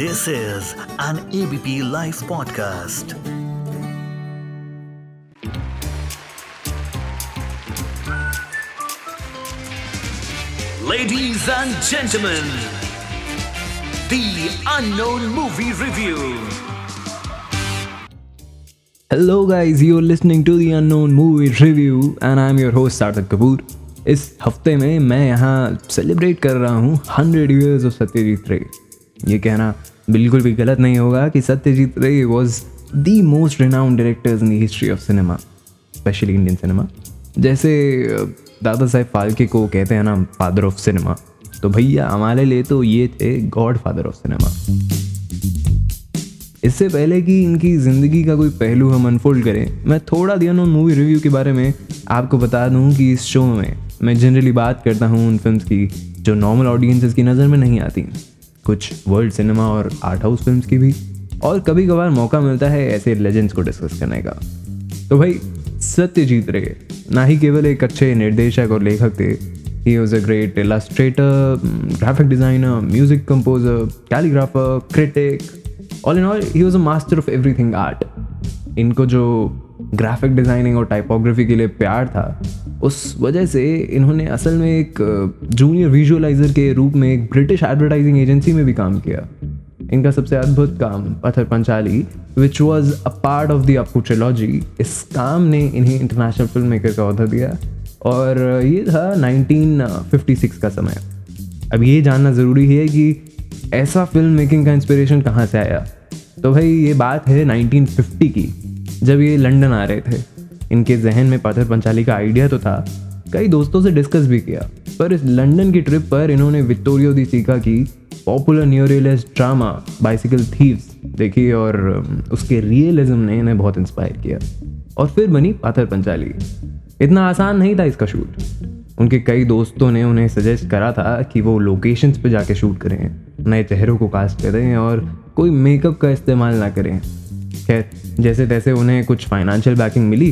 This is an ABP Life podcast. Ladies and gentlemen, the unknown movie review. Hello guys, you're listening to the Unknown Movie Review and I'm your host Sarthak Kapoor. इस हफ़्ते में मैं यहाँ celebrate कर रहा हूँ hundred years of Satyajit रे ये कहना बिल्कुल भी गलत नहीं होगा कि Satyajit Ray was the most renowned directors in the history of cinema especially Indian cinema जैसे दादा साहेब फाल्के को कहते हैं ना फादर ऑफ़ सिनेमा तो भैया हमारे लिए तो ये थे गॉड फादर ऑफ़ सिनेमा इससे पहले कि इनकी ज़िंदगी का कोई पहलू हम अनफोल्ड करें, मैं थोड़ा दिया उन मूवी रिव्यू के बारे में, आपको बता दूँ कि इस शो में मैं जनरली बात करता हूँ उन फ़िल्म की जो नॉर्मल ऑडियंसेस की नज़र में नहीं आती। कुछ वर्ल्ड सिनेमा और आर्ट हाउस फ़िल्म की भी। और कभी कभार मौका मिलता है ऐसे लेजेंड्स को डिस्कस करने का। तो भाई, सत्यजीत रे, ना ही केवल एक अच्छे निर्देशक और लेखक थे। He was a great illustrator graphic designer music composer calligrapher critic all in all he was a master of everything art इनको जो ग्राफिक डिज़ाइनिंग और टाइपोग्राफी के लिए प्यार था, उस वजह से इन्होंने असल में एक जूनियर विजुअलाइजर के रूप में एक ब्रिटिश एडवर्टाइजिंग एजेंसी में भी काम किया। इनका सबसे अद्भुत काम, Pather Panchali which was a part of the Apu trilogy इस काम ने इन्हें इंटरनेशनल फ़िल्म मेकर का अहदा दिया। और ये था 1956 का समय। अब ये जानना ज़रूरी है कि ऐसा फ़िल्म मेकिंग का इंस्पिरेशन कहाँ से आया? तो भाई, ये बात है 1950 की। जब ये लंदन आ रहे थे, इनके जहन में पाथर पंचाली का आइडिया तो था। कई दोस्तों से डिस्कस भी किया, पर इस लंदन की ट्रिप पर इन्होंने विक्टोरियो दी सीखा की popular neorealist drama Bicycle Thieves देखी और उसके रियलिज्म ने इन्हें बहुत इंस्पायर किया। और फिर बनी पाथर पंचाली। इतना आसान नहीं था इसका शूट उनके कई दोस्तों ने उन्हें सजेस्ट करा था कि वो लोकेशंस पे जाके शूट करें, नए चेहरों को कास्ट करें और कोई मेकअप का इस्तेमाल ना करें। खैर जैसे तैसे उन्हें कुछ फाइनेंशियल बैकिंग मिली,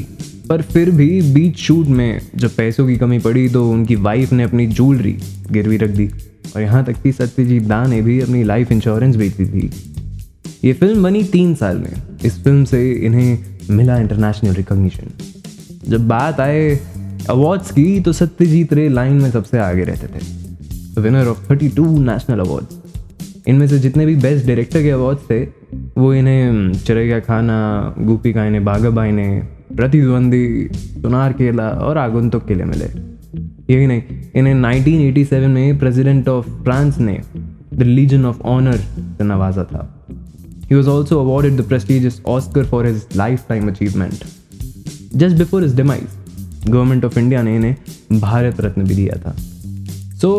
पर फिर भी बीच शूट में जब पैसों की कमी पड़ी तो उनकी वाइफ ने अपनी ज्वेलरी गिरवी रख दी और यहाँ तक कि सत्यजीत दा ने भी अपनी लाइफ इंश्योरेंस बेची थी। ये फ़िल्म बनी तीन साल में। इस फ़िल्म से इन्हें मिला इंटरनेशनल रिकॉग्निशन जब बात आए अवार्ड्स की तो सत्यजीत रे लाइन में सबसे आगे रहते थे। Winner of thirty two national award इनमें से जितने भी बेस्ट डायरेक्टर के अवार्ड्स थे वो इन्हें चिरैया खाना गोपी का इन्हें बाघाबाई ने प्रतिद्वंदी, सुनार केला और आगंतुक के लिए मिले। यही नहीं, इन्हें 1987 में प्रेसिडेंट ऑफ़ फ्रांस ने, द लीजन ऑफ़ ऑनर से नवाजा था। He was also awarded the prestigious Oscar for his lifetime achievement just before his demise government of India ने इन्हें भारत रत्न भी दिया था। So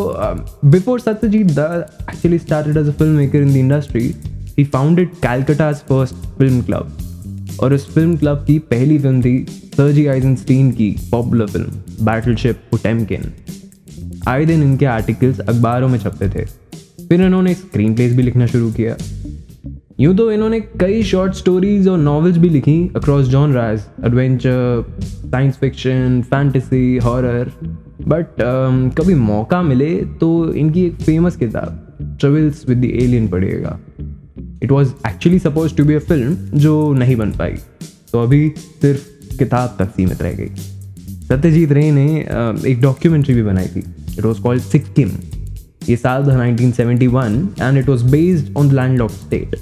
before Satyajit the actually started as a filmmaker in the industry he founded Calcutta's first film club और इस film club की पहली film थी सर्जी आइजनस्टीन की पॉपुलर फ़िल्म बैटलशिप पुटेमकिन आए दिन इनके आर्टिकल्स अखबारों में छपते थे। फिर इन्होंने स्क्रीन प्लेस भी लिखना शुरू किया। यूँ तो इन्होंने कई शॉर्ट स्टोरीज और नॉवेल्स भी लिखी across genres adventure science fiction fantasy horror but कभी मौका मिले तो इनकी एक फ़ेमस किताब ट्रेवल्स विद द एलियन पढ़िएगा। It was actually suppose to be a film जो नहीं बन पाई। तो अभी सिर्फ़ किताब तक सीमित रह गई। सत्यजीत रे ने एक डॉक्यूमेंट्री भी बनाई थी। It was called Sikkim. ये साल था 1971 and it was based on the land of state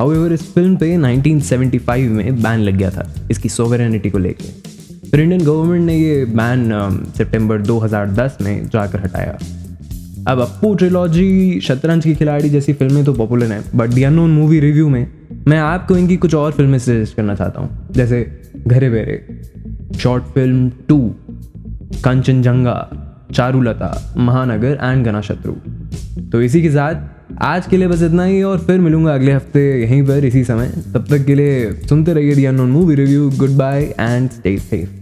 however इस फ़िल्म पे 1975 में बैन लग गया था इसकी सोवरेनिटी को लेके। फिर इंडियन गवर्नमेंट ने ये बैन सितंबर 2010 में जाकर हटाया। अब अप्पू ट्रिलॉजी शतरंज की खिलाड़ी जैसी फ़िल्में तो पॉपुलर हैं but the unknown movie review में मैं आपको इनकी कुछ और फ़िल्में सजेस्ट करना चाहता हूँ। जैसे Ghare Baire short film to Kanchenjungha, Charulata, Mahanagar and गना शत्रु तो इसी के साथ आज के लिए बस इतना ही, और फिर मिलूँगा अगले हफ़्ते यहीं पर, इसी समय। तब तक के लिए सुनते रहिए the unknown movie review goodbye and stay safe